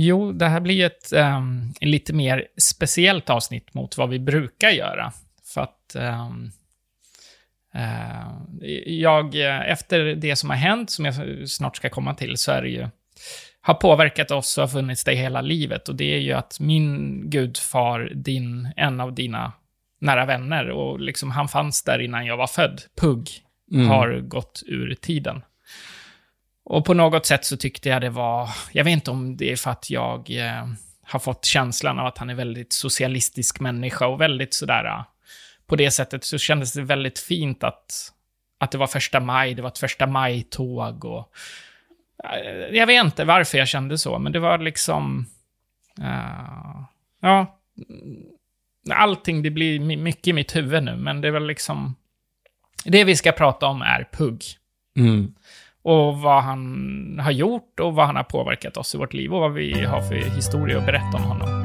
Jo, det här blir ett um, lite mer speciellt avsnitt mot vad vi brukar göra. För att um, uh, jag, efter det som har hänt, som jag snart ska komma till, så är det ju har påverkat oss och har funnits det hela livet. Och det är ju att min gudfar, din, en av dina nära vänner, och liksom han fanns där innan jag var född, Pugg, mm. har gått ur tiden. Och på något sätt så tyckte jag det var, jag vet inte om det är för att jag eh, har fått känslan av att han är väldigt socialistisk människa och väldigt sådär, eh, på det sättet så kändes det väldigt fint att, att det var första maj, det var ett första maj-tåg och eh, jag vet inte varför jag kände så, men det var liksom, uh, ja, allting, det blir mycket i mitt huvud nu, men det är väl liksom, det vi ska prata om är Pugg. Mm och vad han har gjort och vad han har påverkat oss i vårt liv och vad vi har för historia att berätta om honom.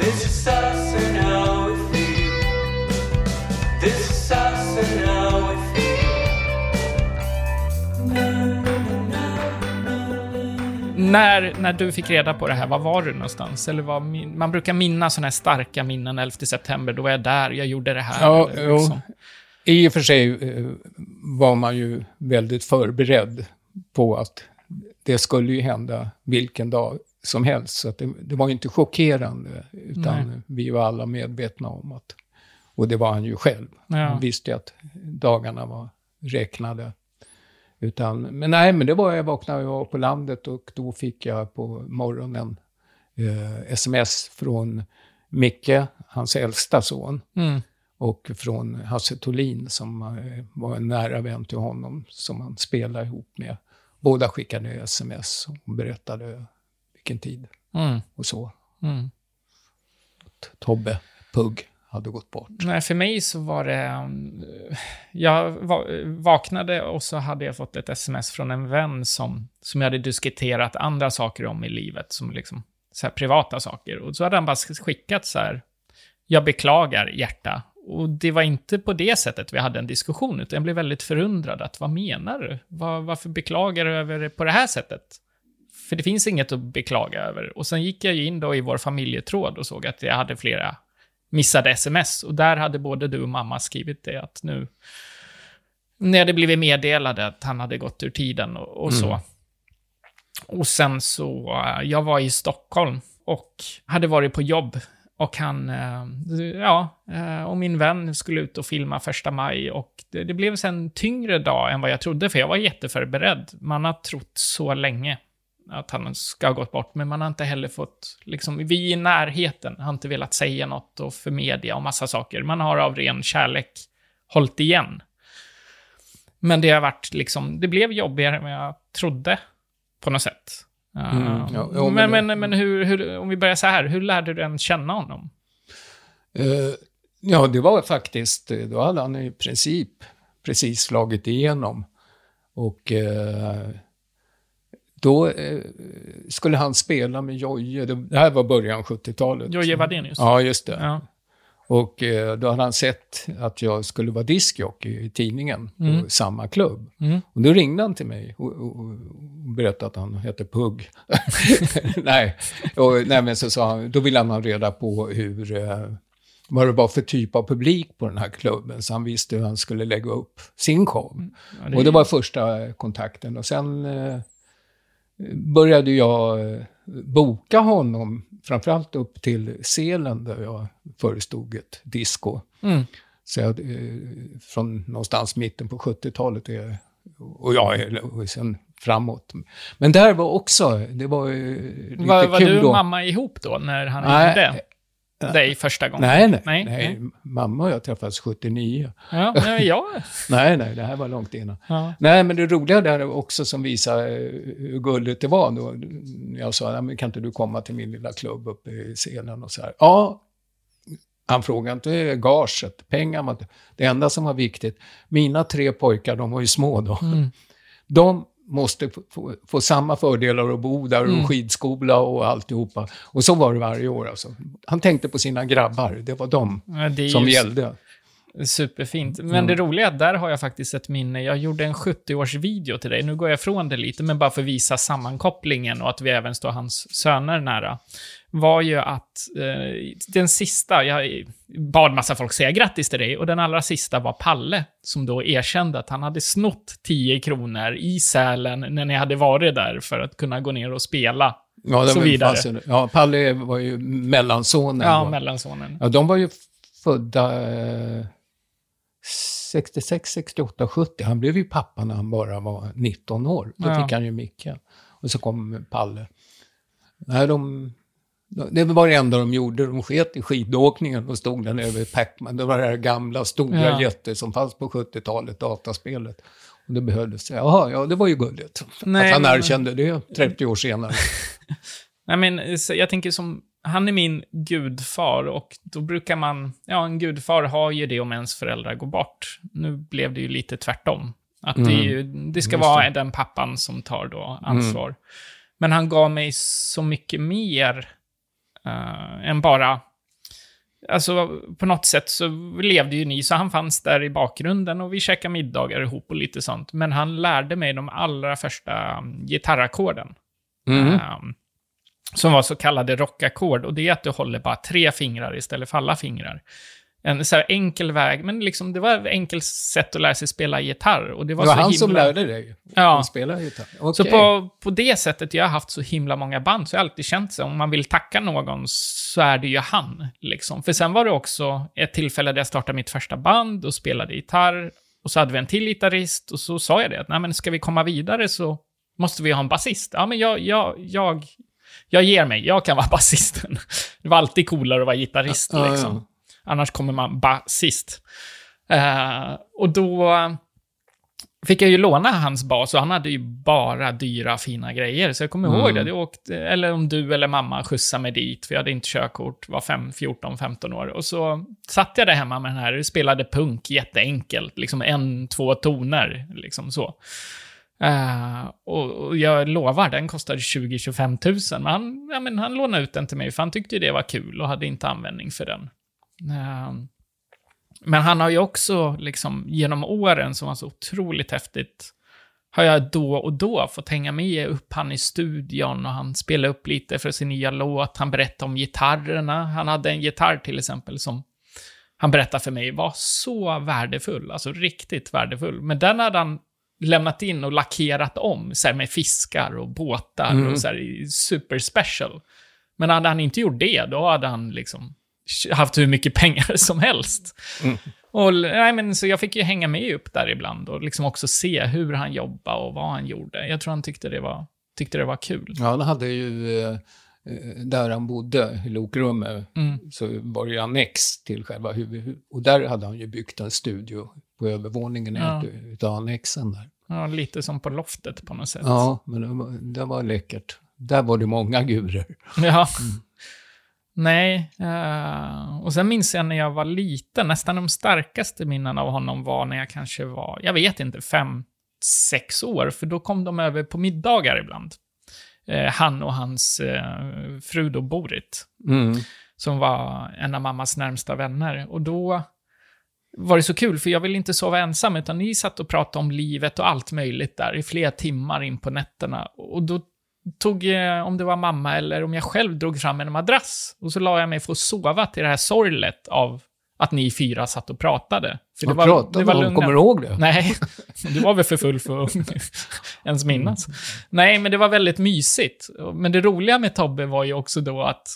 This is us and how we feel. This is us and how när, när du fick reda på det här, var var du någonstans? Eller var man brukar minnas sådana här starka minnen, 11 september, då var jag där, jag gjorde det här. Ja, eller, liksom. I och för sig eh, var man ju väldigt förberedd på att det skulle ju hända vilken dag som helst. Så det, det, var ju inte chockerande, utan Nej. vi var alla medvetna om att... Och det var han ju själv. Ja. Han visste att dagarna var räknade. Utan, men nej, men det var jag vaknade jag var på landet och då fick jag på morgonen eh, sms från Micke, hans äldsta son. Mm. Och från Hasse Tolin som eh, var en nära vän till honom som han spelade ihop med. Båda skickade sms och berättade vilken tid mm. och så. Mm. Tobbe Pugg hade gått bort. Nej, för mig så var det... Um, jag vaknade och så hade jag fått ett sms från en vän som, som jag hade diskuterat andra saker om i livet, som liksom så privata saker. Och så hade han bara skickat så här, jag beklagar hjärta. Och det var inte på det sättet vi hade en diskussion, utan jag blev väldigt förundrad. Att, vad menar du? Var, varför beklagar du över det på det här sättet? För det finns inget att beklaga över. Och sen gick jag ju in då i vår familjetråd och såg att jag hade flera missade sms. Och där hade både du och mamma skrivit det att nu, när det blivit meddelade att han hade gått ur tiden och, och så. Mm. Och sen så, eh, jag var i Stockholm och hade varit på jobb. Och han, eh, ja, eh, och min vän skulle ut och filma första maj. Och det, det blev en tyngre dag än vad jag trodde, för jag var jätteförberedd. Man har trott så länge att han ska ha gått bort, men man har inte heller fått, liksom, vi i närheten har inte velat säga något och för media och massa saker. Man har av ren kärlek hållit igen. Men det har varit liksom, det blev jobbigare än jag trodde på något sätt. Mm, uh, ja, ja, men, men, men, men hur, hur, om vi börjar så här, hur lärde du en känna honom? Uh, ja, det var faktiskt, då hade han i princip precis slagit igenom. Och uh, då eh, skulle han spela med Jojje. Det här var början 70-talet. Jojje Wadenius? Ja, just det. Ja. Och eh, då hade han sett att jag skulle vara diskjockey i tidningen mm. på samma klubb. Mm. Och då ringde han till mig och, och, och berättade att han hette Pugg. nej, och, nej, men så sa han, då ville han ha reda på hur, eh, vad det var för typ av publik på den här klubben. Så han visste hur han skulle lägga upp sin show. Mm. Ja, det och det var första kontakten. Och sen eh, började jag eh, boka honom, framförallt upp till Selen där jag förestod ett disco. Mm. Så jag, eh, från någonstans mitten på 70-talet och ja, och sen framåt. Men där var också, det var lite var, var kul du och mamma ihop då, när han Nej, gjorde? Dig första gången? Nej, nej. nej, nej. Mamma och jag träffades 79. Ja, nej, ja. nej, nej, det här var långt innan. Ja. Nej, men det roliga där också som visar eh, hur gulligt det var då. Jag sa, men kan inte du komma till min lilla klubb uppe i scenen och så här. Ja, han frågade inte gaget, pengar det enda som var viktigt. Mina tre pojkar, de var ju små då. Mm. De måste få, få, samma fördelar att bo där och mm. skidskola och alltihopa. Och så var det varje år alltså. Han tänkte på sina grabbar, det var de ja, som gällde. Superfint. Men Mm. det roliga är att där har jag faktiskt ett minne. Jag gjorde en 70-årsvideo till dig. Nu går jag ifrån det lite, men bara för att visa sammankopplingen och att vi även står hans söner nära. Var ju att eh, den sista, jag bad massa folk säga grattis till dig, och den allra sista var Palle, som då erkände att han hade snott 10 kronor i Sälen när ni hade varit där för att kunna gå ner och spela. Ja, det Så vidare. Ja, Palle var ju mellansonen. Ja, då. mellansonen. Ja, de var ju födda eh, 66, 68, 70. Han blev ju pappa när han bara var 19 år. Då Ja. fick han ju Micke. Och så kom Palle. Nej, de, det var det enda de gjorde. De sket i skidåkningen och stod där nere vid Pacman. Det var det här gamla, stora Ja. jätte som fanns på 70-talet, dataspelet. Och det behövdes. Jaha, ja, det var ju gulligt. Nej, att han men- erkände det 30 år senare. Nej, men jag tänker som, han är min gudfar och då brukar man, ja, en gudfar har ju det om ens föräldrar går bort. Nu blev det ju lite tvärtom. Att det, är ju, det ska Mm. Just vara det. Mm. den pappan som tar då ansvar. Men han gav mig så mycket mer eh, än bara... Alltså, på något sätt så levde ju ni, så han fanns där i bakgrunden och vi käkade middagar ihop och lite sånt. Men han lärde mig de allra första um, gitarrackorden. Mm. Ehm, som var så kallade rockackord. Och det är att du håller bara tre fingrar istället för alla fingrar. En så enkel väg, men liksom det var ett enkelt sätt att lära sig spela gitarr. Och det var, Det var så han himla... som lärde dig Ja. att spela gitarr? Så Okej. på, på det sättet, jag har haft så himla många band, så jag har alltid känt så om man vill tacka någon så är det ju han. Liksom. För sen var det också ett tillfälle där jag startade mitt första band och spelade gitarr. Och så hade vi en till gitarrist och så sa jag det att Nej, men ska vi komma vidare så måste vi ha en basist. Ja, men jag, jag, jag, jag ger mig, jag kan vara basisten. Det var alltid coolare att vara gitarrist ja. liksom. Annars kommer man basist. Eh, och då fick jag ju låna hans bas och han hade ju bara dyra fina grejer. Så jag kommer Mm. ihåg det. Jag åkte, eller om du eller mamma skjutsade mig dit, för jag hade inte körkort, var fem, 14, 15 år. Och så satt jag där hemma med den här, spelade punk jätteenkelt, liksom en, två toner, liksom så. Eh, och, och jag lovar, den kostade 20-25 tusen. Men han, ja, men han lånade ut den till mig, för han tyckte det var kul och hade inte användning för den. Eh, men han har ju också, liksom, genom åren, som var så otroligt häftigt, har jag då och då fått hänga med upp han i studion och han spelade upp lite för sin nya låt. Han berättade om gitarrerna. Han hade en gitarr till exempel som han berättade för mig var så värdefull, alltså riktigt värdefull. Men den hade han lämnat in och lackerat om, så med fiskar och båtar Mm. och så här super special. Men hade han inte gjort det, då hade han liksom haft hur mycket pengar som helst. Mm. Och, nej, men, så jag fick ju hänga med upp där ibland och liksom också se hur han jobbade och vad han gjorde. Jag tror han tyckte det var, tyckte det var kul. Ja, han hade ju, eh, eh, där han bodde, i lokrummet, Mm. så var det ju annex till själva huvud... Och där hade han ju byggt en studio på övervåningen Ja. utav annexen där. Ja, lite som på loftet på något sätt. Ja, men det var, det var läckert. Där var det många gurer. Ja. Nej, eh, och sen minns jag när jag var liten, nästan de starkaste minnen av honom var när jag kanske var, jag vet inte, fem, sex år, för då kom de över på middagar ibland. Eh, han och hans eh, fru då, Borit, Mm. som var en av mammas närmsta vänner. Och då var det så kul, för jag ville inte sova ensam, utan ni satt och pratade om livet och allt möjligt där i flera timmar in på nätterna. Och då tog, eh, om det var mamma eller om jag själv drog fram en madrass, och så la jag mig för att sova till det här sorglet av att ni fyra satt och pratade. För Vad pratade de om? lugnande. Kommer du ihåg det? Nej, du var väl för full för att ens minnas. Nej, men det var väldigt mysigt. Men det roliga med Tobbe var ju också då att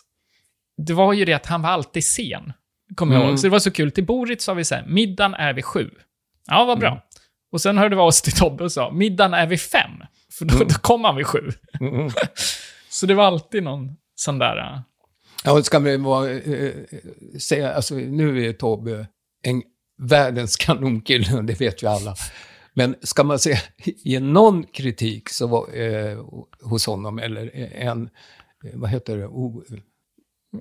det var ju det att han var alltid sen. Kommer jag Mm. ihåg. Så det var så kul. Till Borit sa vi så här, middagen är vid sju. Ja, vad bra. Mm. Och sen hörde vi oss till Tobbe och sa, middagen är vid fem. För då, då kom han vid sju. Mm. Så det var alltid någon sån där... äh, Ja, och ska vi vara, eh, säga, alltså nu är Tobbe en världens kanonkille, det vet ju alla. Men ska man säga, ge någon kritik så var, eh, hos honom, eller en, eh, vad heter det, o,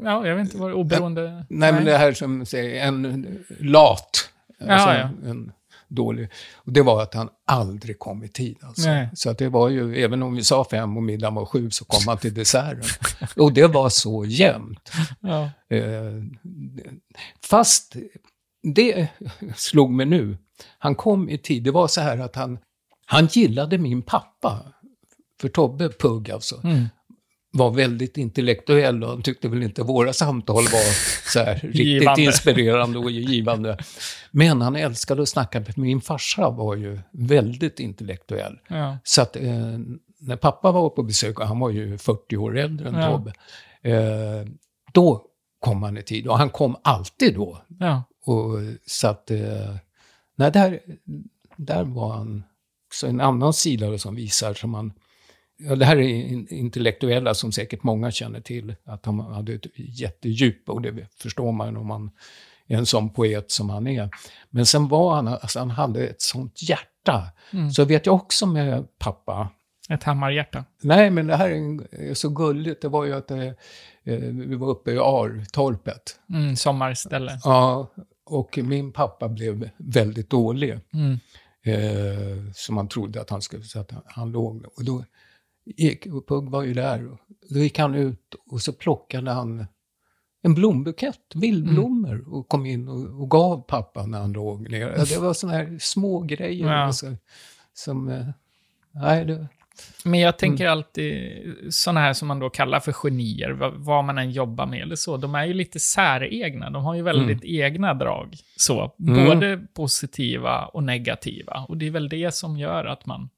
Ja, jag vet inte vad det oberoende... nej, men det här som säger, en lat, Ja, alltså ja. en dålig, och det var att han aldrig kom i tid. Alltså. Så att det var ju, även om vi sa fem och middagen var sju så kom han till desserten. och det var så jämnt. Ja. Eh, Fast det slog mig nu. Han kom i tid. Det var så här att han, han gillade min pappa. För Tobbe Pugg alltså. Mm. Var väldigt intellektuell och han tyckte väl inte våra samtal var så här riktigt Givande. inspirerande och givande. Men han älskade att snacka. Min farsa var ju väldigt intellektuell. Ja. Så att eh, när pappa var på besök, och han var ju 40 år äldre än Ja. Tobbe, eh, då kom han i tid. Och han kom alltid då. Ja. Och, så att, eh, nej, där, där var han också en annan sida som visar som han, ja, det här är in- intellektuella som säkert många känner till, att han hade ett jättedjup och det förstår man om man är en sån poet som han är. Men sen var han, alltså han hade ett sånt hjärta. Mm. Så vet jag också med pappa, Ett hammarhjärta. Nej, men det här är, så gulligt. Det var ju att eh, eh, vi var uppe i Artorpet. Mm, sommarställe. Ja, och min pappa blev väldigt dålig. Mm. Eh, så man trodde att han skulle, så att han, han låg. Och då Pugg var ju där. Då gick han ut och så plockade han en blombukett, vildblommor, och kom in och, och gav pappa när han låg ner. Ja, Det var sådana här små grejer. Ja. Alltså, som, eh, nej, det, Men jag tänker Mm. alltid, sådana här som man då kallar för genier, vad, vad man än jobbar med eller så, de är ju lite säregna. De har ju väldigt egna drag. Så, Mm. både positiva och negativa. Och det är väl det som gör att man...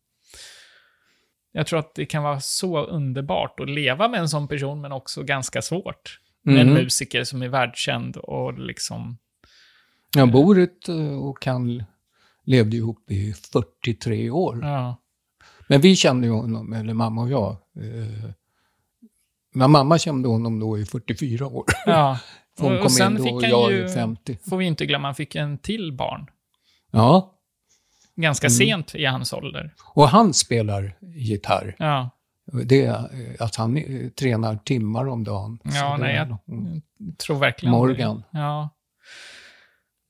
Jag tror att det kan vara så underbart att leva med en sån person, men också ganska svårt. Med en Mhm. musiker som är världskänd och liksom... Ja, Borit eh, och han levde ihop i 43 år. Ja, Men vi kände ju honom, eller mamma och jag. Eh, men mamma kände honom då i 44 år. ja. Hon kom och sen in då fick och jag ju- är 50. får vi inte glömma, han fick en till barn. Ja, Ganska Mm. sent i hans ålder. och han spelar gitarr. Ja, Det att han eh, tränar timmar om dagen. Ja, nej, är- jag mm. tror verkligen Morgan. Det. Ja.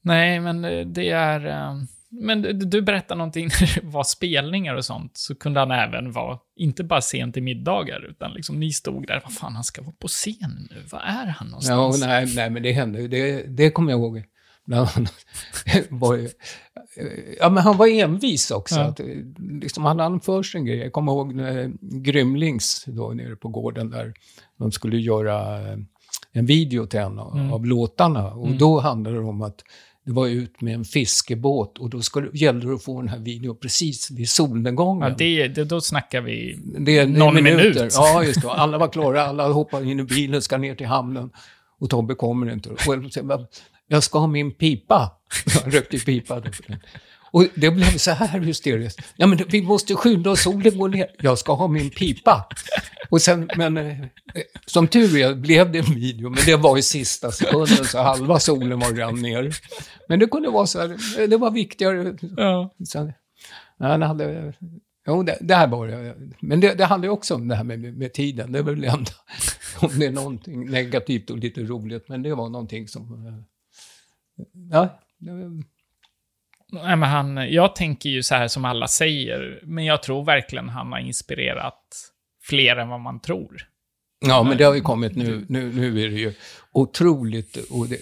Nej, men eh, det är... eh, Men du- berättade någonting när det var spelningar och sånt, så kunde han även vara, inte bara sent i middagar, utan liksom ni stod där, vad fan, han ska vara på scen nu, var är han Ja, någonstans? nej, nej, men det hände. Det, det kommer jag ihåg. Annat var ja, men han var envis också. Ja. Att, eh, liksom, han hade för sig en grej. Jag kommer ihåg när Grymlings, då, nere på gården där, de skulle göra eh, en video till en av, Mm. av låtarna. Och Mm. då handlade det om att det var ut med en fiskebåt och då skulle, gällde det att få den här videon precis vid solnedgången. Ja, det, det, då snackar vi... Det Någon minuter. minut. Ja, just det. Alla var klara, alla hoppade in i bilen, ska ner till hamnen. Och Tobbe kommer inte. Och jag säger, "Va? jag ska ha min pipa. Han rökte pipa. då. Och det blev så här hysteriskt. Ja, men vi måste skynda oss, solen går ner. Jag ska ha min pipa. Och sen, men eh, som tur är blev det en video, men det var i sista sekunden, så halva solen var redan ner. Men det kunde vara så här, det var viktigare. Ja. Ja, han hade, jo, det, det här var det. Men det, det handlar ju också om det här med, med tiden. Det är väl ändå, om det är någonting negativt och lite roligt, men det var någonting som... Ja, Nej, men han, jag tänker ju så här som alla säger, men jag tror verkligen han har inspirerat fler än vad man tror. ja men det har ju kommit nu. Nu, nu är det ju otroligt, och det,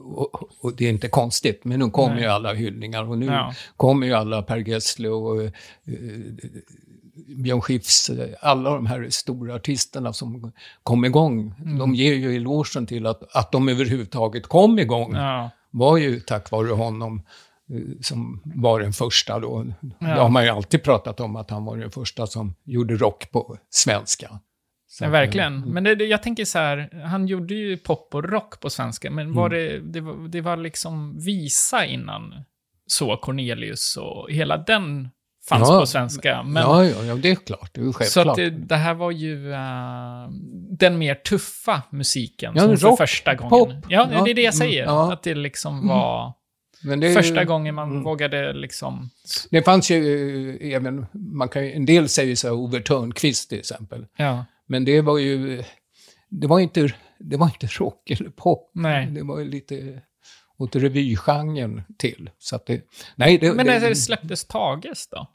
och, och det är inte konstigt, men nu kommer Nej. ju alla hyllningar och nu Ja. kommer ju alla Per Gessle och eh, Björn Skifs, eh, alla de här stora artisterna som kom igång. Mm. De ger ju elogen till att, att de överhuvudtaget kom igång. Ja. var ju tack vare honom eh, som var den första då. Ja. Det har man ju alltid pratat om att han var den första som gjorde rock på svenska. Så Ja, verkligen. eh, Men det, jag tänker så här, han gjorde ju pop och rock på svenska, men var Mm. det, det, var, det var liksom visa innan så Cornelius och hela den fanns Ja, på svenska. Men, Ja, ja, ja, det är klart. Det är ju så självklart. att det, det här var ju eh, den mer tuffa musiken Ja, som för rock, första gången. pop. Ja, Ja, det är det jag mm, säger. ja. Att det liksom Mm. var det första gången man mm. vågade liksom... Det fanns ju eh, även, man kan en del säger så här Ove Thörnqvist till exempel. Ja, Men det var ju, det var inte, det var inte rock eller pop. nej. Det var ju lite åt revygenren till. Så att det, nej, det, Men det, när det släpptes Tages då?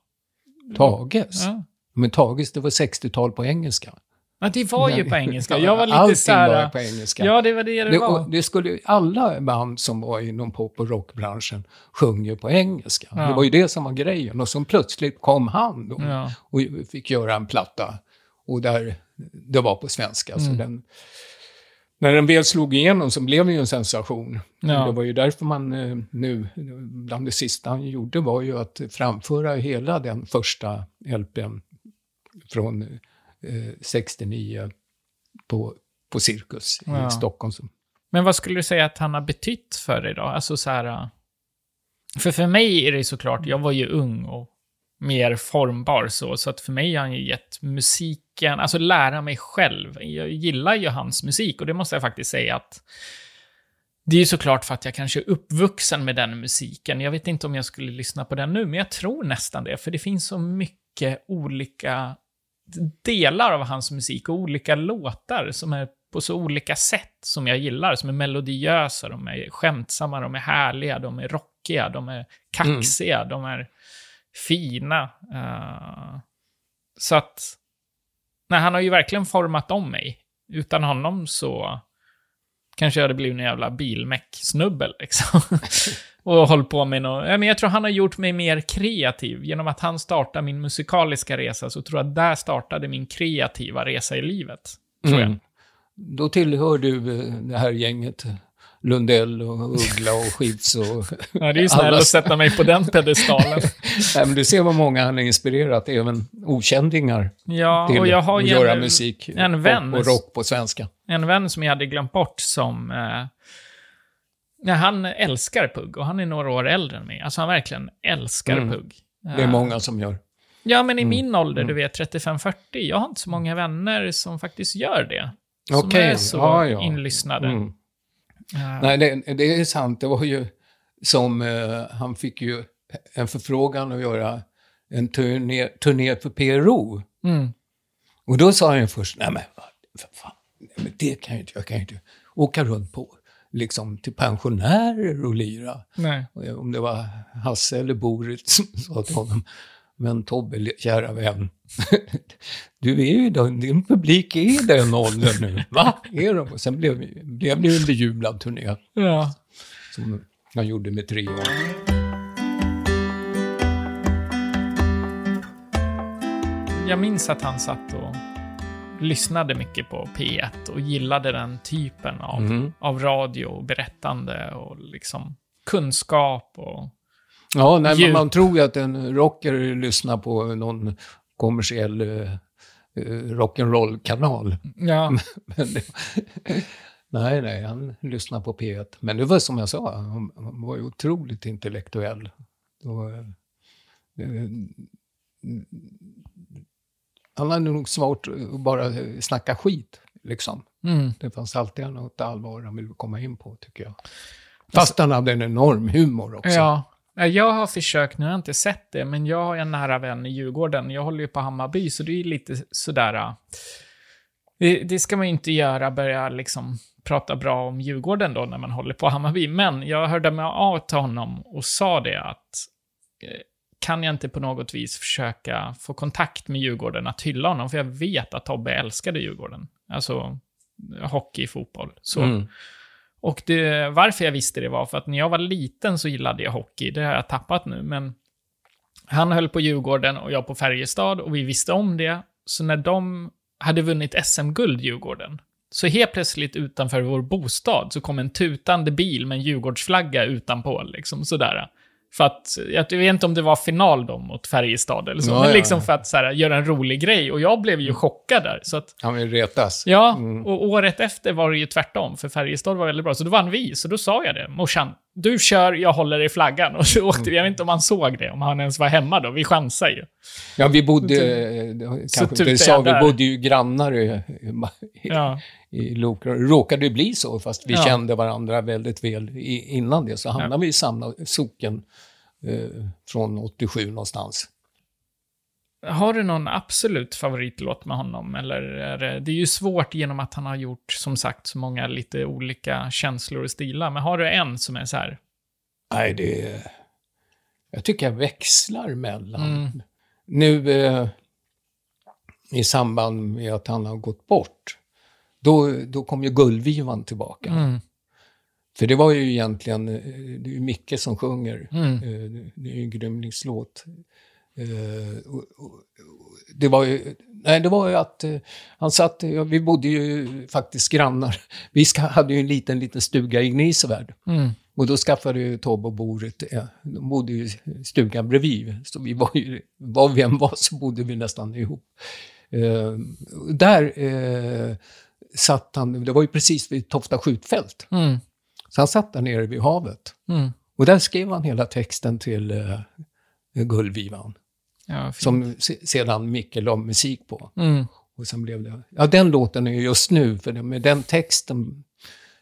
Tages. Ja. Men Tages, det var 60-tal på engelska. Ja, det var ju på engelska. Jag var lite Allting så här... var på engelska. Ja, det var det det, Det, var. det skulle, alla band som var inom pop och rockbranschen sjöng ju på engelska. Ja. Det var ju det som var grejen. Och så plötsligt kom han då Ja. och fick göra en platta. Och där, det var på svenska. Så Mm. den, när den väl slog igenom så blev det ju en sensation. Ja. Det var ju därför man eh, nu, bland det sista han gjorde var ju att framföra hela den första LPn från eh, 69 på, på Cirkus Ja. i Stockholm. Men vad skulle du säga att han har betytt för dig då? Alltså så här... äh, För för mig är det såklart, jag var ju ung och mer formbar så, så att för mig har han ju gett musiken, alltså lära mig själv. Jag gillar ju hans musik och det måste jag faktiskt säga att det är ju såklart för att jag kanske är uppvuxen med den musiken. Jag vet inte om jag skulle lyssna på den nu, men jag tror nästan det, för det finns så mycket olika delar av hans musik och olika låtar som är på så olika sätt som jag gillar, som är melodiösa, de är skämtsamma, de är härliga, de är rockiga, de är kaxiga, de är fina. eh, så att, nej, han har ju verkligen format om mig. Utan honom så kanske jag hade blivit en jävla bilmeck-snubbe liksom. och hållit på med något. Ja, men jag tror han har gjort mig mer kreativ. Genom att han startade min musikaliska resa så tror jag att där startade min kreativa resa i livet. Tror jag. Mm. Då tillhör du eh, det här gänget. Lundell och Uggla och Skifs och... Ja, det är ju snällt Alla- att sätta mig på den pedestalen. Nej, men du ser vad många han har inspirerat, även okändingar, Ja, till och jag har att göra en, musik. en vän- och rock på svenska. en vän som jag hade glömt bort som... Eh, ja, han älskar Pugg och han är några år äldre än mig. Alltså han verkligen älskar Mm. Pugg. Det är Eh, många som gör. Ja, men i Mm. min ålder, du Mm. vet 35-40, jag har inte så många vänner som faktiskt gör det. Som Okej, är så ja, ja. inlyssnade. Mm. Eh, Nej, det, det är sant. Det var ju som, eh, han fick ju en förfrågan att göra en turné, turné för PRO. Mm. Och då sa han ju först, nej men, för fan, nej, men det kan jag inte, jag kan inte åka runt på, liksom till pensionärer och lira. Nej. Och Om det var Hasse eller Borit som sa till honom, men Tobbe, kära vän, du är ju den, din publik är den åldern nu. Va? Är de? Och sen blev, blev det ju en bejublad turné Ja. som han gjorde med tre år. Jag minns att han satt och lyssnade mycket på P1 och gillade den typen av, Mhm. av radio och berättande och liksom kunskap och... Ja, nej, men man tror ju att en rocker lyssnar på någon kommersiell eh, rock'n'roll-kanal. Ja, Men det, nej, nej, han lyssnar på P1. Men det var som jag sa, han, han var ju otroligt intellektuell. Och, eh, han hade nog svårt att bara snacka skit, liksom. mm. Det fanns alltid något allvar han ville komma in på, tycker jag. Fast han hade en enorm humor också. ja. Jag har försökt, nu har jag inte sett det, men jag har en nära vän i Djurgården. Jag håller ju på Hammarby, så det är ju lite sådär... Äh, det, det ska man ju inte göra, börja liksom prata bra om Djurgården då när man håller på Hammarby. Men jag hörde mig av till honom och sa det att eh, kan jag inte på något vis försöka få kontakt med Djurgården att hylla honom? För jag vet att Tobbe älskade Djurgården. Alltså hockey, fotboll. Så. Mm. Och det, varför jag visste det var för att när jag var liten så gillade jag hockey. Det har jag tappat nu, men han höll på Djurgården och jag på Färjestad och vi visste om det. Så när de hade vunnit SM-guld, Djurgården, så helt plötsligt utanför vår bostad så kom en tutande bil med en Djurgårdsflagga utanpå, liksom sådär. För att, jag vet inte om det var final då mot Färjestad eller så, Ja, men liksom för att så här, göra en rolig grej. Och jag blev ju chockad där. Så att, Han vill retas. Ja, Mm. och året efter var det ju tvärtom, för Färjestad var väldigt bra. Så då vann vi, så då sa jag det. Morsan, du kör, jag håller i flaggan. Och så åkte jag vet inte om han såg det, om han ens var hemma då. Vi chansade ju. Ja, vi bodde, Så kanske tutade det sa, jag vi bodde ju grannar i, Ja, i Lokra. Det råkade bli så, fast vi Ja. kände varandra väldigt väl innan det. Så hamnade vi i samma socken eh, från 87 någonstans. Har du någon absolut favoritlåt med honom? Eller är det, det är ju svårt genom att han har gjort, som sagt, så många lite olika känslor och stilar. Men har du en som är så här? Nej, det... Jag tycker jag växlar mellan. Mm. Nu... Eh, i samband med att han har gått bort, då, då kom ju Gullvivan tillbaka. Mm. För det var ju egentligen, eh, det är ju Micke som sjunger. Mm. Eh, Det är ju en grymlingslåt. Eh, Det var ju, nej det var ju att eh, han satt, ja, vi bodde ju faktiskt grannar. Vi hade ju en liten, liten stuga i Gnisevärd. Mm. Och då skaffade ju Tobbe och Borit, ja, de bodde ju i stugan bredvid. Så vi var ju, var vi än var så bodde vi nästan ihop. Eh, där eh, satt han, det var ju precis vid Tofta skjutfält. Mm. Så han satt där nere vid havet. Mm. Och där skrev han hela texten till eh, Gullvivan. Ja. Som se, sedan Micke la musik på. Mm. Och sen blev det... Ja, den låten är ju just nu, för med den texten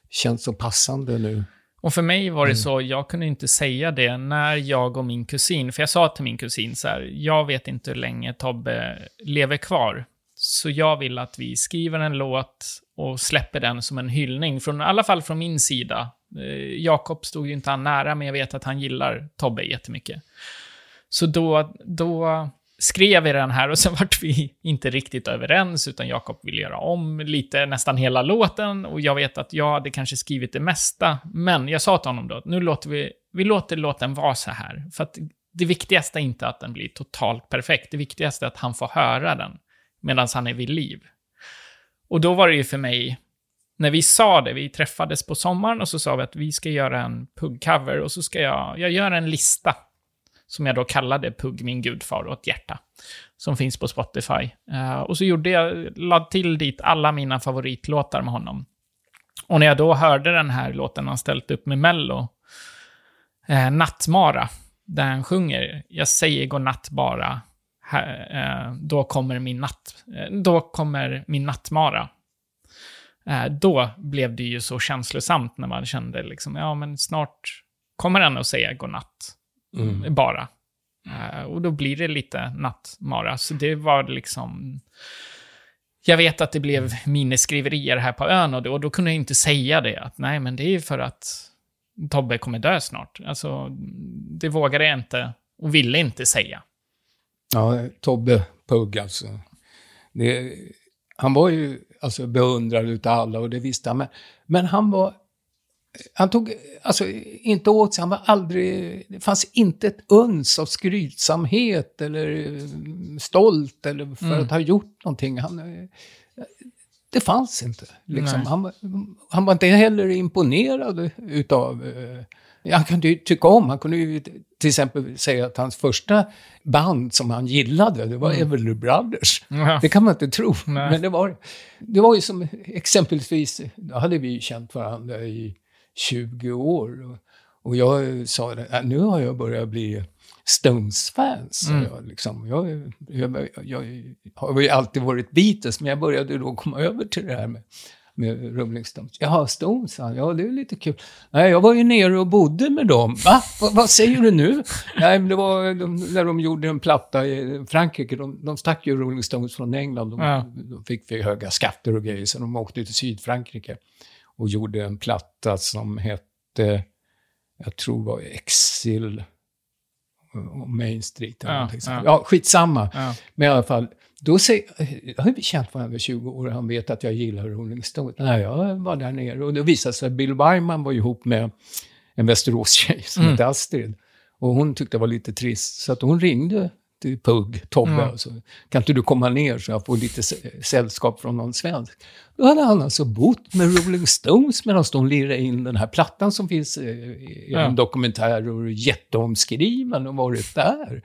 känns så passande nu. Och för mig var det Mm. så, jag kunde inte säga det när jag och min kusin, för jag sa till min kusin så här, jag vet inte hur länge Tobbe lever kvar. Så jag vill att vi skriver en låt och släpper den som en hyllning, från, i alla fall från min sida. Eh, Jakob stod ju inte han nära, men jag vet att han gillar Tobbe jättemycket. Så då, då skrev vi den här och sen vart vi inte riktigt överens, utan Jakob ville göra om lite, nästan hela låten. Och jag vet att jag hade kanske skrivit det mesta, men jag sa till honom då att nu låter vi, vi låter låten vara så här. För att det viktigaste är inte att den blir totalt perfekt, det viktigaste är att han får höra den medan han är vid liv. Och då var det ju för mig, när vi sa det, vi träffades på sommaren och så sa vi att vi ska göra en pubcover och så ska jag, jag gör en lista som jag då kallade Pugg min gudfar och ett hjärta, som finns på Spotify. Uh, och så gjorde jag, lade till dit alla mina favoritlåtar med honom. Och när jag då hörde den här låten han ställt upp med Mello, uh, Nattmara, där han sjunger “Jag säger godnatt bara, här, uh, då kommer min natt, då kommer min nattmara”. Då blev det ju så känslosamt när man kände liksom, ja men snart kommer han att säga godnatt Mm. bara. Eh, och då blir det lite nattmara. Så det var liksom... Jag vet att det blev minnesskriverier här på ön och då, och då kunde jag inte säga det. Att nej, men det är ju för att Tobbe kommer dö snart. Alltså, det vågade jag inte och ville inte säga. Ja, Tobbe Pugg alltså. Det, han var ju alltså, beundrad utav alla och det visste han. Men, men han var... Han tog alltså inte åt sig, han var aldrig... Det fanns inte ett uns av skrytsamhet eller eh, stolt eller för Mm. att ha gjort någonting. Han, eh, det fanns inte. Liksom. Han, var- han var inte heller imponerad utav... eh, Han kunde ju tycka om, han kunde ju till exempel säga att hans första band som han gillade, det var Mm. Everly Brothers. Ja. Det kan man inte tro, Nej. men det var, det var ju som exempelvis, då hade vi ju känt varandra i 20 år. Och, jag sa, det, "Äh, nu har jag börjat bli Stones-fans. Mm. Jag, liksom. jag, jag, jag, har ju alltid varit Beatles, men jag började då komma över till det här med, med Rolling Stones. Jaha, Stones, han. ja det är lite kul. Nej, jag var ju nere och bodde med dem. Va? Vad, vad säger du nu? Nej, men det var de, när de gjorde en platta i Frankrike. De, de stack ju Rolling Stones från England. De, Ja. de fick för höga skatter och grejer, så de åkte till Sydfrankrike och gjorde en platta som hette, jag tror var Exil Main Street. Eller Ja, ja. ja, skitsamma. Ja. Men i alla fall, då säger, jag har känt varandra i 20 år han vet att jag gillar Rolling Stones. Nej, jag var där nere och det visade sig att Bill Wyman var ihop med en Västerås-tjej som Mm. hette Astrid. Och hon tyckte det var lite trist, så att hon ringde till Pugg, Tobbe, Mm. så kan inte du komma ner så jag får lite sä- sällskap från någon svensk. Då hade han alltså bott med Rolling Stones medan de lirade in den här plattan som finns eh, i en dokumentär och jätteomskriven och varit där.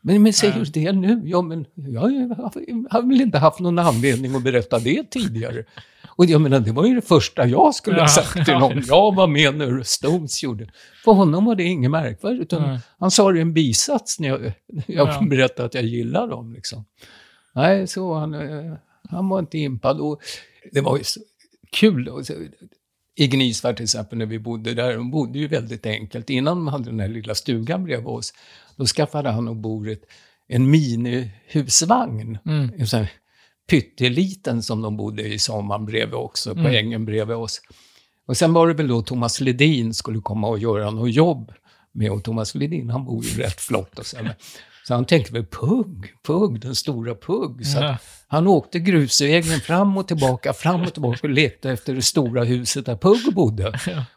Men, men säger du det nu? Ja, men jag har väl inte haft någon anledning att berätta det tidigare. Och jag menar, det var ju det första jag skulle ha Ja. sagt till någon. Jag var med när Stones gjorde. För honom var det inget märkvärdigt, utan Nej. han sa det i en bisats när jag, när jag Ja. berättade att jag gillar dem. Liksom. Nej, så han, eh, han var inte impad. Och det var ju så kul. I Gnisvär till exempel, när vi bodde där, de bodde ju väldigt enkelt. Innan de hade den här lilla stugan bredvid oss, då skaffade han och Borit en minihusvagn. Mm. En sån här pytteliten som de bodde i sommaren bredvid också, på Mm. ängen bredvid oss. Och sen var det väl då Thomas Ledin skulle komma och göra något jobb med, och Thomas Ledin han bor ju rätt flott och så. Så han tänkte väl Pugg, Pugg, den stora Pugg. Så Ja. han åkte grusvägen fram och tillbaka, fram och tillbaka och letade efter det stora huset där Pugg bodde.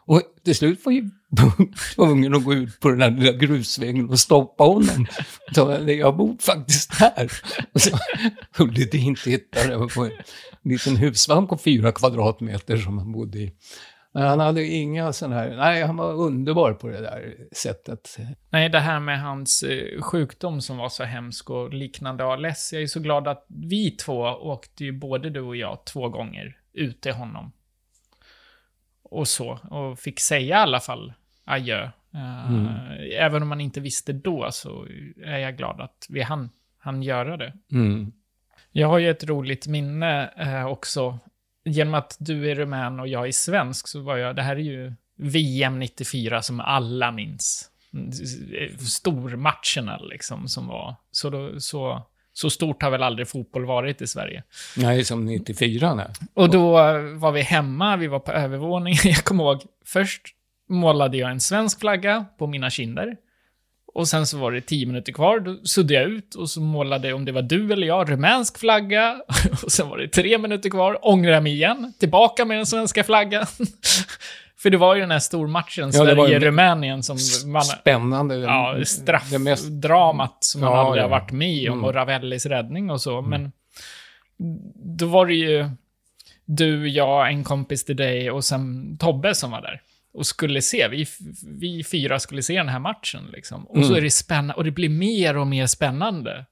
Och till slut var ju Pugg tvungen att gå ut på den där lilla grusvägen och stoppa honom. Så jag bor faktiskt här. Och så Hulle Din tittade på en liten husvagn på fyra kvadratmeter som han bodde i. Men han hade inga sådana här, nej han var underbar på det där sättet. Nej, det här med hans eh, sjukdom som var så hemsk och liknande ALS. Jag är så glad att vi två åkte ju, både du och jag, två gånger ut till honom. Och så, och fick säga i alla fall adjö. Eh, Mm. Även om man inte visste då så är jag glad att vi hann, hann göra det. Mm. Jag har ju ett roligt minne eh, också. Genom att du är rumän och jag är svensk så var jag, det här är ju VM 94 som alla minns. Stormatcherna liksom som var. Så, då, så, så stort har väl aldrig fotboll varit i Sverige. Nej, som 94 nej. Och då var vi hemma, vi var på övervåningen. Jag kommer ihåg, först målade jag en svensk flagga på mina kinder. Och sen så var det tio minuter kvar, då suddade jag ut och så målade, om det var du eller jag, rumänsk flagga. Och sen var det tre minuter kvar, ångrade mig igen, tillbaka med den svenska flaggan. För det var ju den här stormatchen, Ja, Sverige-Rumänien, som man... Spännande. Ja, straffdramat som man Ja, aldrig ja. har varit med om Mm. och Ravellis räddning och så. Men då var det ju du, jag, en kompis till dig och sen Tobbe som var där. Och skulle se, vi, vi fyra skulle se den här matchen liksom. Och så Mm. är det spännande, och det blir mer och mer spännande.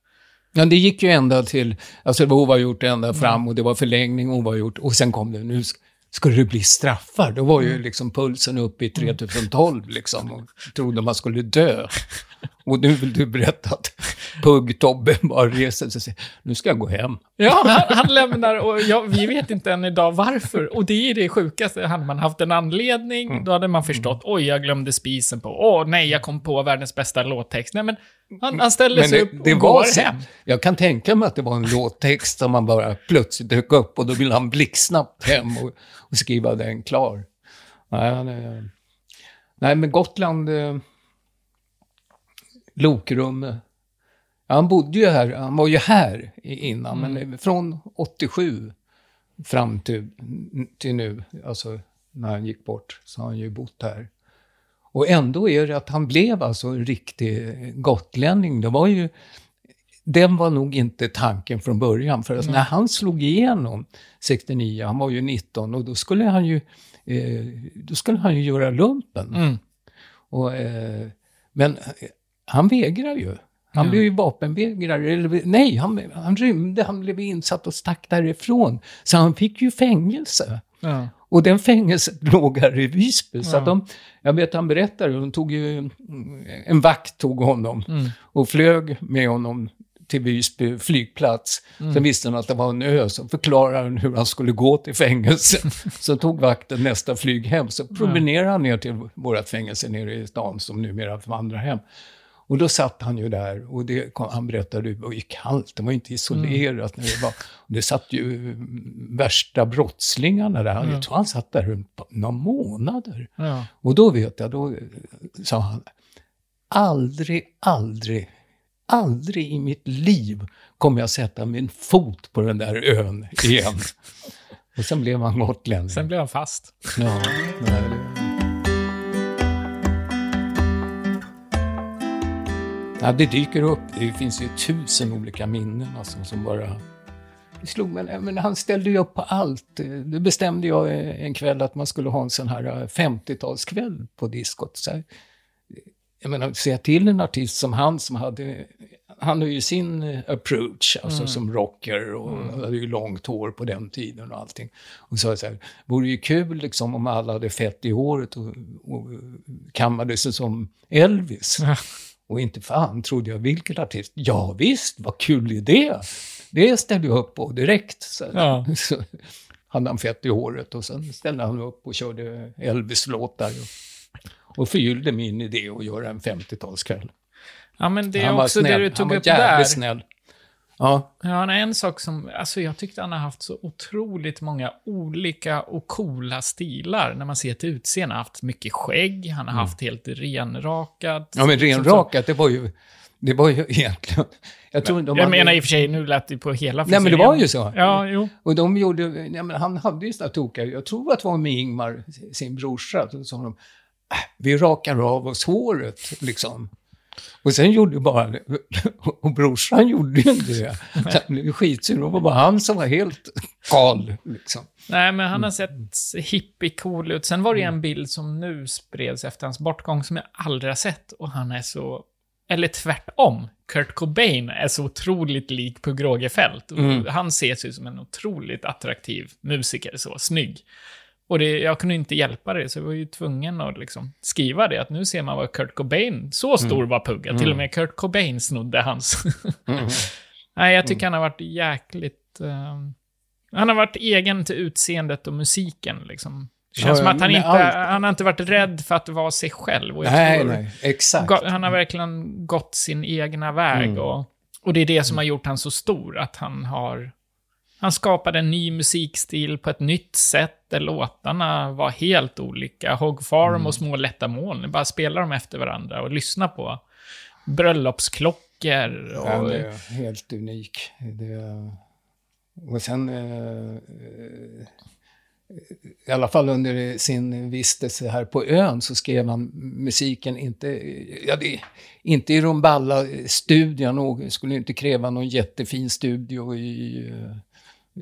Ja, det gick ju ända till, alltså det var oavgjort ända Mm. fram och det var förlängning oavgjort och sen kom det, nu sk- skulle det bli straffar. Då var Mm. ju liksom pulsen uppe i 3012 liksom och trodde man skulle dö. Och nu vill du berätta att Pugg-Tobbe bara reser sig och säger, nu ska jag gå hem. Ja, han, han lämnar och jag, vi vet inte än idag varför. Och det är det sjukaste. Hade man haft en anledning, Mm. då hade man förstått. Oj, jag glömde spisen på. Åh, nej, jag kom på världens bästa låttext. Nej, men han, han ställer Men sig det, upp och det går var hem. jag kan tänka mig att det var en låttext som man bara plötsligt dök upp och då ville han blixtsnabbt hem och, och skriva den klar. Nej, är- nej men Gotland, eh, Lokrum, ja, han bodde ju här, han var ju här innan, men från 87 fram till, till nu, alltså när han gick bort, så har han ju bott här. Och ändå är det att han blev alltså en riktig gotlänning. Det var ju, den var nog inte tanken från början. För att när han slog igenom 69, han var ju 19, och då skulle han ju, eh, då skulle han ju göra lumpen. Mm. Och, eh, men han vägrar ju. Han Ja. blev ju vapenvägrare. Eller, nej, han, han rymde, han blev insatt och stack därifrån. Så han fick ju fängelse. Ja. Och den fängelset låg här i Visby. Så Ja. att de, jag vet han berättade, de tog ju, mm, en vakt tog honom Mm. och flög med honom till Visby flygplats. Mm. Sen visste han att det var en ö, så förklarade han hur han skulle gå till fängelset. så tog vakten nästa flyg hem, så promenerade han ner till vårt fängelse nere i stan, som numera vandrar hem. Och då satt han ju där och det, kom- han berättade, det var ju kallt, det var inte isolerat. När det, var, det satt ju mm, värsta brottslingarna där. Ja. Jag tror han satt där några månader. Ja. Och då vet jag, då eh, sa han, aldrig, aldrig, aldrig i mitt liv kommer jag sätta min fot på den där ön igen. Och sen blev han gotlänning. Sen blev han fast. Ja, nej, Ja, det dyker upp. Det finns ju tusen olika minnen alltså, som bara... Det slog mig, men han ställde ju upp på allt. Det bestämde jag eh, en kväll att man skulle ha en sån här eh, 50-talskväll på diskot. Så här, jag menar, säga till en artist som han som hade... Han har ju sin eh, approach, alltså som rocker och hade ju långt hår på den tiden och allting. Och sa så här, vore ju kul liksom om alla hade fett i håret och, och kammade sig som Elvis. Och inte fan trodde jag, vilken artist? Ja visst, vad kul är det? Det ställde jag upp på direkt. Så, Ja. så hade han fett i håret och sen ställde han upp och körde Elvis-låtar. Och, och förgyllde min idé att göra en 50-talskväll. Ja, men det är Han var också snäll. det du han tog var upp jävligt snäll. Ja, Ja, nej, en sak som, alltså jag tyckte han har haft så otroligt många olika och coola stilar när man ser till utseende. Han har haft mycket skägg, han har haft helt renrakat. Mm. ja men Som- renrakat, det var ju... Det var ju egentligen... Jag, tror de Jag hade- menar i och för sig, nu lät det på hela Nej, men det var ju så. Ja, jo. Och de gjorde, ja, men han hade ju sådana tokiga, jag tror att det var med Ingmar, sin brorsa, sa de, "Äh, vi rakar av oss håret, liksom. Och sen gjorde bara, och brorsan gjorde ju inte det. Han blev skitsur, det var bara han som var helt gal, liksom. Nej, men Mm. han har sett hippie-cool ut. Sen var det ju en bild som nu spreds efter hans bortgång som jag aldrig har sett. Och han är så... Eller tvärtom. Kurt Cobain är så otroligt lik Pugh Rogefeldt. Och Mm. Han ses ju som en otroligt attraktiv musiker, så snygg. Och det, jag kunde inte hjälpa det, så jag var ju tvungen att liksom skriva det. Att nu ser man vad Kurt Cobain, så stor var Pugh. att Till och med Kurt Cobain snodde hans. Nej, jag tycker han har varit jäkligt... ehm, han har varit egen till utseendet och musiken, liksom. Det känns Ja, som att han inte... allt. Han har inte varit rädd för att vara sig själv. Nej, tror- nej, exakt. Ga- Han har verkligen gått sin egna väg Mm. och, och det är det som har gjort han så stor, att han har... Han skapade en ny musikstil på ett nytt sätt, där låtarna var helt olika. Hog Farm Mm. och Små lätta moln, bara spela dem efter varandra och lyssna på bröllopsklockor och... Ja, det är helt unik. Det, och sen, eh, i alla fall under sin vistelse här på ön, så skrev han musiken inte, ja, det, inte i Rumballa-studion, skulle inte kräva någon jättefin studio i eh,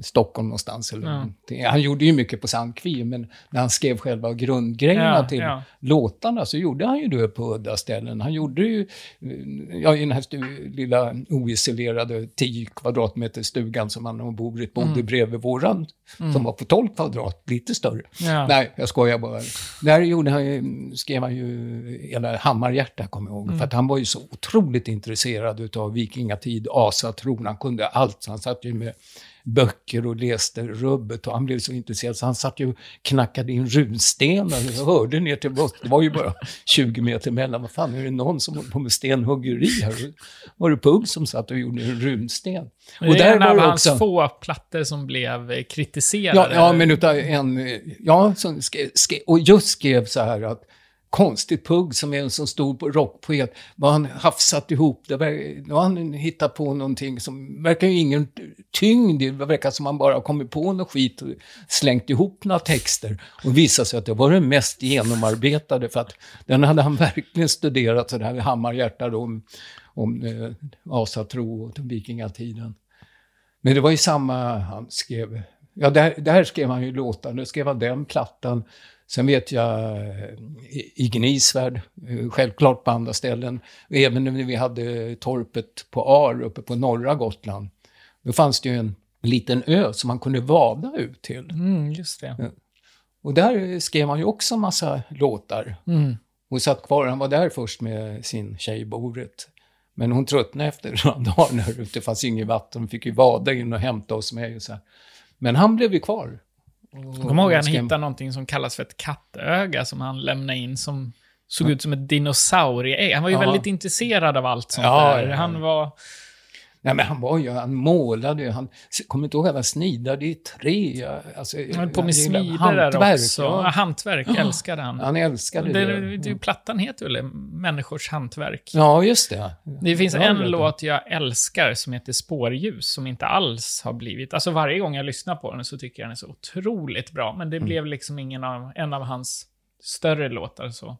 Stockholm någonstans. Eller Ja. Han gjorde ju mycket på Sandkvir, men när han skrev själva grundgrejerna Ja, till ja. låtarna så gjorde han ju det på udda ställen. Han gjorde ju, ja, i den här lilla oisolerade 10 kvadratmeter stugan som han bor i, bodde Mm. bredvid våran, som var på 12 kvadrat, lite större. Ja. Nej, jag skojar bara. Där gjorde han ju, skrev han ju hela Hammarhjärta, kommer jag ihåg. Mm. För att han var ju så otroligt intresserad av vikingatid, asatron, han kunde allt. Så han satt ju med böcker och läste rubbet och han blev så intresserad så han satt ju och knackade in runstenar. Jag hörde ner till botten, det var ju bara 20 meter mellan. Vad fan, är det någon som håller på med stenhuggeri här? Var det Pugg som satt och gjorde en runsten? Det är en av hans få plattor som blev eh, kritiserade. Ja, ja men utav en... Ja, som skrev, skrev, och just skrev så här att konstigt Pugg som är en så stor rockpoet, vad han hafsat ihop, det var, nu har han hittat på någonting som verkar ju ingen tyngd, det verkar som han bara har kommit på något skit och slängt ihop några texter. Och visar sig att det var den mest genomarbetade, för att den hade han verkligen studerat, så det Hammarhjärta då, om, om eh, asatro och vikingatiden. Men det var ju samma han skrev. Ja, där, där skrev han ju låtar. Nu skrev han den plattan. Sen vet jag eh, i- Gnisvärd, eh, självklart på andra ställen. Och Även när vi hade torpet på Ar uppe på norra Gotland. Då fanns det ju en liten ö som man kunde vada ut till. Mm, just det. Och där skrev han ju också massa låtar. Mm. Och satt kvar, han var där först med sin tjej Boret. Men hon tröttnade efter några dagar när det fanns inget vatten. Hon fick ju vada in och hämta oss med. Och så här. Men han blev ju kvar. Kommer ihåg att han hittade någonting som kallas för ett kattöga som han lämnade in som såg ut som ett dinosaurie Han var ju Ja. väldigt intresserad av allt sånt Ja, där. Han var... Nej, men han var ju, han målade ju, han, kommer inte ihåg att han snidade i trä. ja, Alltså, Han höll på med smider där hantverk, också. Ja. Ja. Hantverk älskade han. Han älskade det, det. det, plattan heter väl Människors hantverk? Ja, just det. Det finns Ja, en jag. låt jag älskar som heter Spårljus, som inte alls har blivit... Alltså varje gång jag lyssnar på den så tycker jag den är så otroligt bra, men det Mm. blev liksom ingen av, en av hans större låtar så.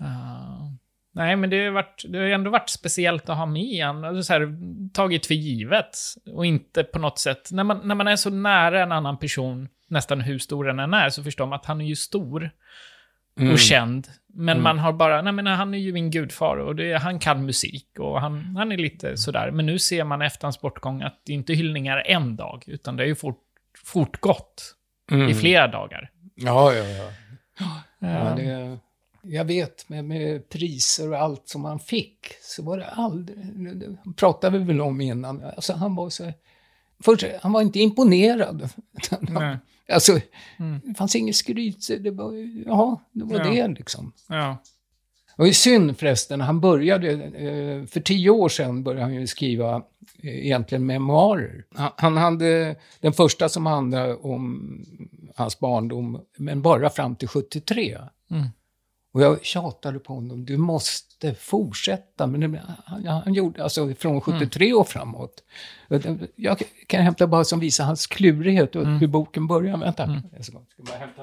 Ah. Nej, men det har, varit, det har ändå varit speciellt att ha med han, alltså här, tagit för givet. Och inte på något sätt, när man, när man är så nära en annan person, nästan hur stor den än är, så förstår man att han är ju stor Mm. och känd. Men man har bara, nej men han är ju min gudfar och det, han kan musik och han, han är lite sådär. Men nu ser man efter hans bortgång att det inte är hyllningar en dag, utan det är ju fort, fortgått Mm. i flera dagar. Ja, ja, ja. Ja, Ja, det, jag vet, med, med priser och allt som han fick, så var det aldrig... Det pratade vi väl om innan. Alltså, han var så... Först, han var inte imponerad. nej, Alltså, Mm. det fanns inget skryt. Det var, ja, det var Ja. det liksom. ja. Det var ju synd förresten, han började, eh, för tio år sedan började han ju skriva eh, egentligen memoarer. Han hade den första som handlade om hans barndom, men bara fram till 73. Mm. Och jag tjatade på honom, du måste fortsätta. Men han, han gjorde, alltså från 73 och framåt. Jag kan hämta bara som visar hans klurighet och hur boken börjar. Vänta, mm. jag ska bara hämta.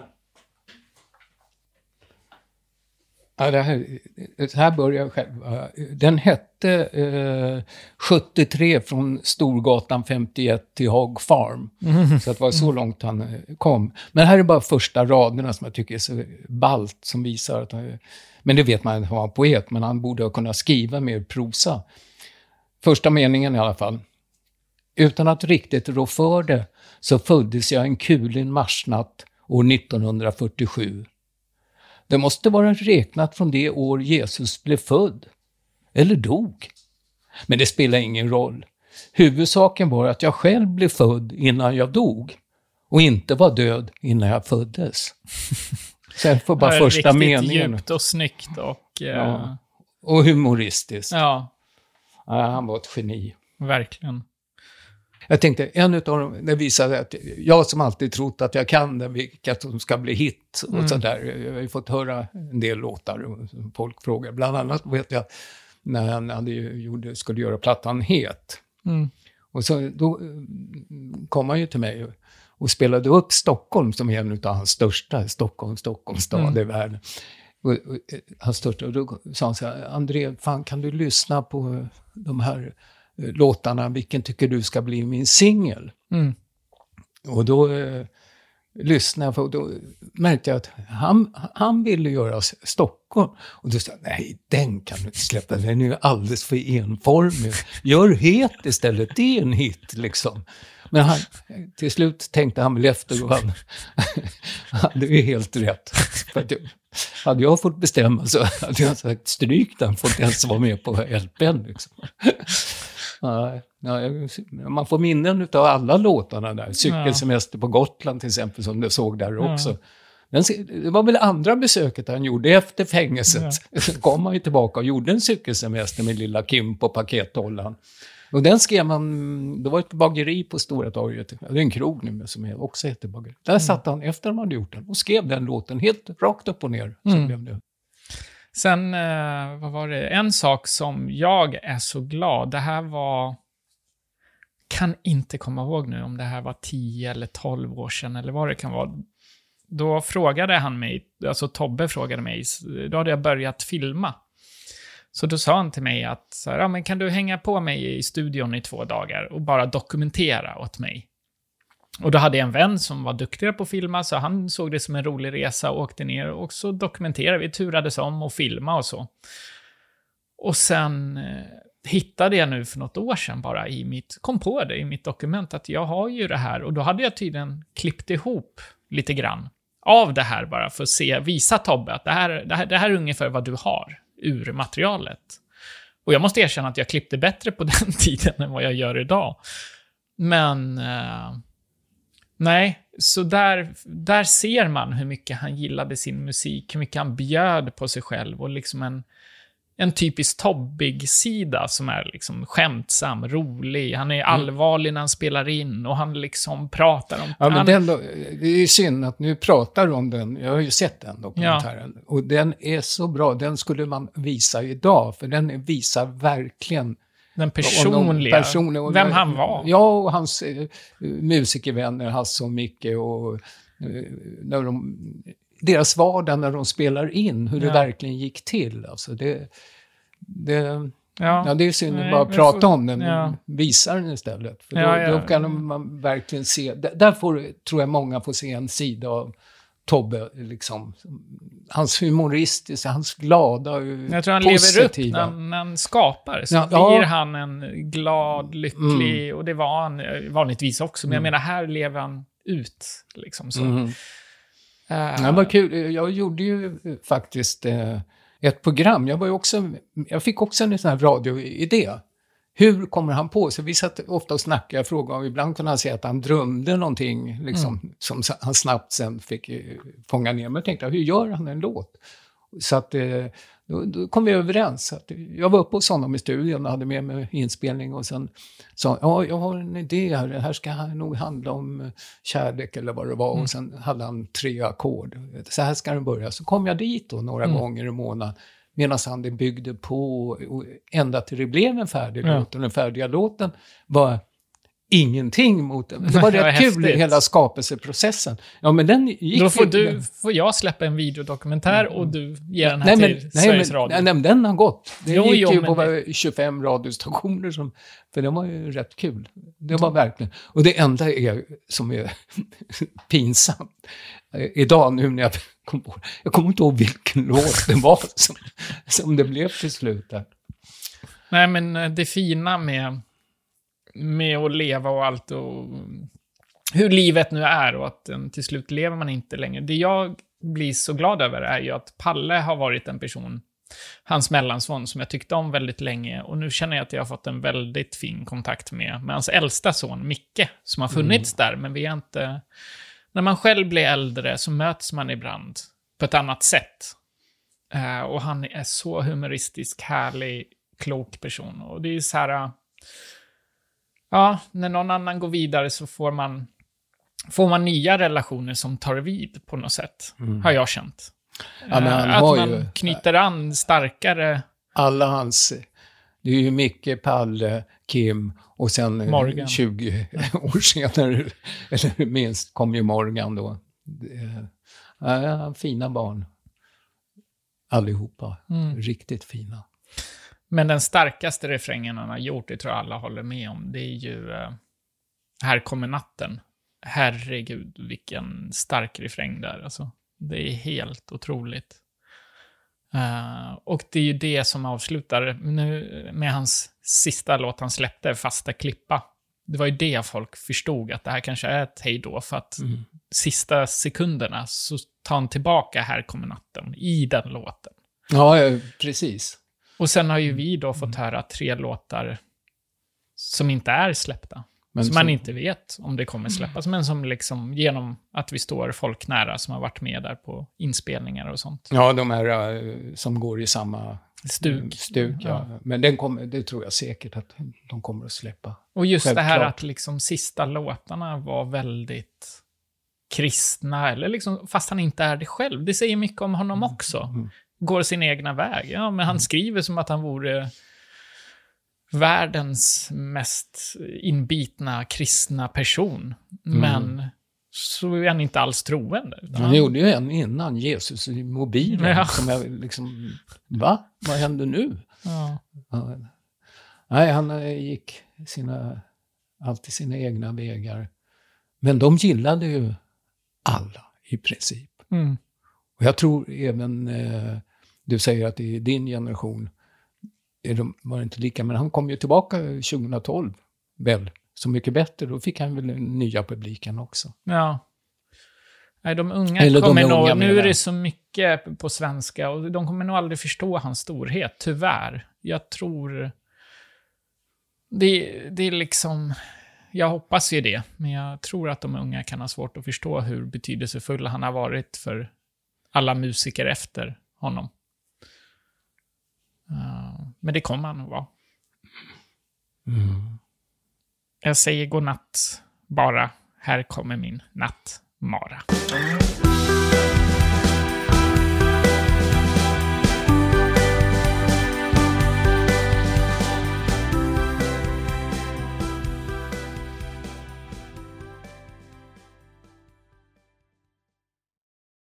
Ja, det här, det här börjar jag själv. Den hette eh, 73 från Storgatan 51 till Hog Farm. Mm. Så det var så långt han eh, kom. Men här är bara första raderna som jag tycker är så balt som visar att han... Men det vet man han var poet, men han borde ha kunnat skriva mer prosa. Första meningen i alla fall. Utan att riktigt rå för det så föddes jag en kulig marsnatt år 1947 det måste vara räknat från det år Jesus blev född. Eller dog. Men det spelar ingen roll. Huvudsaken var att jag själv blev född innan jag dog. Och inte var död innan jag föddes. Sen får bara första meningen. Riktigt djupt och snyggt och... Uh... Ja. Och humoristiskt. Ja. ja. Han var ett geni. Verkligen. Jag tänkte, en av dem, det visade att jag som alltid trott att jag kan den, vilka som ska bli hit och mm. sådär. Jag har ju fått höra en del låtar folk frågar. Bland annat vet jag när han hade gjorde, skulle göra plattan Het. Mm. Och så, då mm, kom han ju till mig och, och spelade upp Stockholm som är en av hans största, Stockholm, Stockholms stad mm. i världen. Och, och, eh, hans största, och då sa han så här, André, fan kan du lyssna på de här låtarna, vilken tycker du ska bli min singel? Mm. Och då eh, lyssnade jag och då märkte jag att han, han ville göra Stockholm. Och då sa jag, nej, den kan du inte släppa, den är ju alldeles för enformig. Gör het istället, det är en hit liksom. Men han, till slut tänkte han väl efter och han hade ju helt rätt. För att, hade jag fått bestämma så hade jag sagt stryk den, får inte ens vara med på LPn. Liksom. Ja, man får minnen av alla låtarna där. Cykelsemester på Gotland till exempel, som du såg där också. Men det var väl andra besöket han gjorde efter fängelset. Ja. Sen kom han ju tillbaka och gjorde en cykelsemester med lilla Kim på pakethållaren. Och den skrev man, det var ett bageri på Stora torget, det är en krog nu som också heter bageri. Där mm. satt han efter att han hade gjort den och skrev den låten helt rakt upp och ner. Så mm. blev det. Sen, eh, vad var det? En sak som jag är så glad, det här var... Kan inte komma ihåg nu om det här var 10 eller 12 år sedan eller vad det kan vara. Då frågade han mig, alltså Tobbe frågade mig, då hade jag börjat filma. Så då sa han till mig att, så här, ja, men kan du hänga på mig i studion i två dagar och bara dokumentera åt mig? Och då hade jag en vän som var duktigare på att filma, så han såg det som en rolig resa och åkte ner och så dokumenterade vi, turades om och filma och så. Och sen eh, hittade jag nu för något år sedan bara i mitt, kom på det i mitt dokument att jag har ju det här och då hade jag tydligen klippt ihop lite grann av det här bara för att se, visa Tobbe att det här, det här, det här är ungefär vad du har ur materialet. Och jag måste erkänna att jag klippte bättre på den tiden än vad jag gör idag. Men eh, Nej, så där, där ser man hur mycket han gillade sin musik, hur mycket han bjöd på sig själv och liksom en, en typisk Tobbig-sida som är liksom skämtsam, rolig. Han är mm. allvarlig när han spelar in och han liksom pratar om... Ja, men den, det är ju synd att nu pratar om den. Jag har ju sett den dokumentären. Ja. Och den är så bra. Den skulle man visa idag, för den visar verkligen den personliga, personliga vem han var. Ja, och hans eh, musikervänner, Hasse och Micke och eh, när de, deras vardag när de spelar in, hur ja. det verkligen gick till. Alltså det, det, ja. ja det är synd att bara prata får, om den, ja. visa den istället. För då, då, kan man verkligen se, där får, tror jag många får se en sida av Tobbe, liksom, hans humoristiska, hans glada och Jag tror han positiva. lever upp när, när han skapar. Så ja, blir ja. han en glad, lycklig, mm. och det var han eh, vanligtvis också. Men mm. jag menar, här lever han ut. Liksom, så. Mm. Uh, det var kul. Jag gjorde ju faktiskt uh, ett program. Jag, var också, jag fick också en sån här radioidé. Hur kommer han på? Så vi satt ofta och snackade, jag frågade, och ibland kunde han säga att han drömde någonting, liksom, mm. som han snabbt sen fick fånga ner. Men jag tänkte, hur gör han en låt? Så att eh, då, då kom vi överens. Att jag var uppe hos honom i studion och hade med mig inspelning och sen sa ja, jag har en idé här, det här ska nog handla om eh, kärlek eller vad det var. Mm. Och sen hade han tre ackord. Så här ska den börja. Så kom jag dit då några mm. gånger i månaden medan han byggde på ända till det blev en färdig ja. låt. Och den färdiga låten var ingenting mot det. Det var rätt kul, häftigt. hela skapelseprocessen. Ja, men den gick Då får, du, får jag släppa en videodokumentär och du ger den här nej, till nej, Sveriges men, Radio. Nej, men den har gått. Det jo, gick jo, ju på det... 25 radiostationer, som, för den var ju rätt kul. Det var verkligen... Och det enda är, som är pinsamt, eh, idag nu när jag kom på jag kommer inte ihåg vilken låt det var som, som det blev till slut. Där. Nej, men eh, det fina med med att leva och allt och hur livet nu är och att till slut lever man inte längre. Det jag blir så glad över är ju att Palle har varit en person, hans mellanson, som jag tyckte om väldigt länge och nu känner jag att jag har fått en väldigt fin kontakt med, med hans äldsta son, Micke, som har funnits mm. där, men vi är inte... När man själv blir äldre så möts man ibland på ett annat sätt. Uh, och han är så humoristisk, härlig, klok person. Och det är så här ja, när någon annan går vidare så får man, får man nya relationer som tar vid på något sätt, mm. har jag känt. Ja, att man ju, knyter an starkare. Alla hans, det är ju Micke, Palle, Kim och sen Morgan. 20 år senare, eller minst, kom ju Morgan då. Ja, fina barn. Allihopa. Mm. Riktigt fina. Men den starkaste refrängen han har gjort, det tror jag alla håller med om, det är ju uh, Här kommer natten. Herregud, vilken stark refräng där alltså. Det är helt otroligt. Uh, och det är ju det som avslutar nu med hans sista låt han släppte, Fasta klippa. Det var ju det folk förstod, att det här kanske är ett hejdå, för att mm. sista sekunderna så tar han tillbaka Här kommer natten i den låten. Ja, precis. Och sen har ju vi då fått höra tre låtar som inte är släppta. Men som, som man inte vet om det kommer släppas, men som liksom genom att vi står folk nära som har varit med där på inspelningar och sånt. Ja, de här uh, som går i samma stug. stug ja. ja. Men den kommer, det tror jag säkert att de kommer att släppa. Och just Självklart. det här att liksom sista låtarna var väldigt kristna, eller liksom, fast han inte är det själv. Det säger mycket om honom mm. också. Mm går sin egna väg. Ja, men han mm. skriver som att han vore världens mest inbitna kristna person. Mm. Men så är han inte alls troende. Han, han gjorde ju en innan, Jesus i mobilen. Ja. Som jag liksom, va? Vad händer nu? Ja. Ja. Nej, han eh, gick sina, alltid sina egna vägar. Men de gillade ju alla i princip. Mm. Och jag tror även, eh, du säger att i din generation är de, var det inte lika, men han kom ju tillbaka 2012, väl, så mycket bättre. Då fick han väl den nya publiken också. Ja. Nej, de unga Eller kommer de nog, nu är det så mycket på svenska och de kommer nog aldrig förstå hans storhet, tyvärr. Jag tror... Det, det är liksom... Jag hoppas ju det, men jag tror att de unga kan ha svårt att förstå hur betydelsefull han har varit för alla musiker efter honom. Uh, men det kommer han att vara. Mm. Jag säger godnatt bara. Här kommer min nattmara.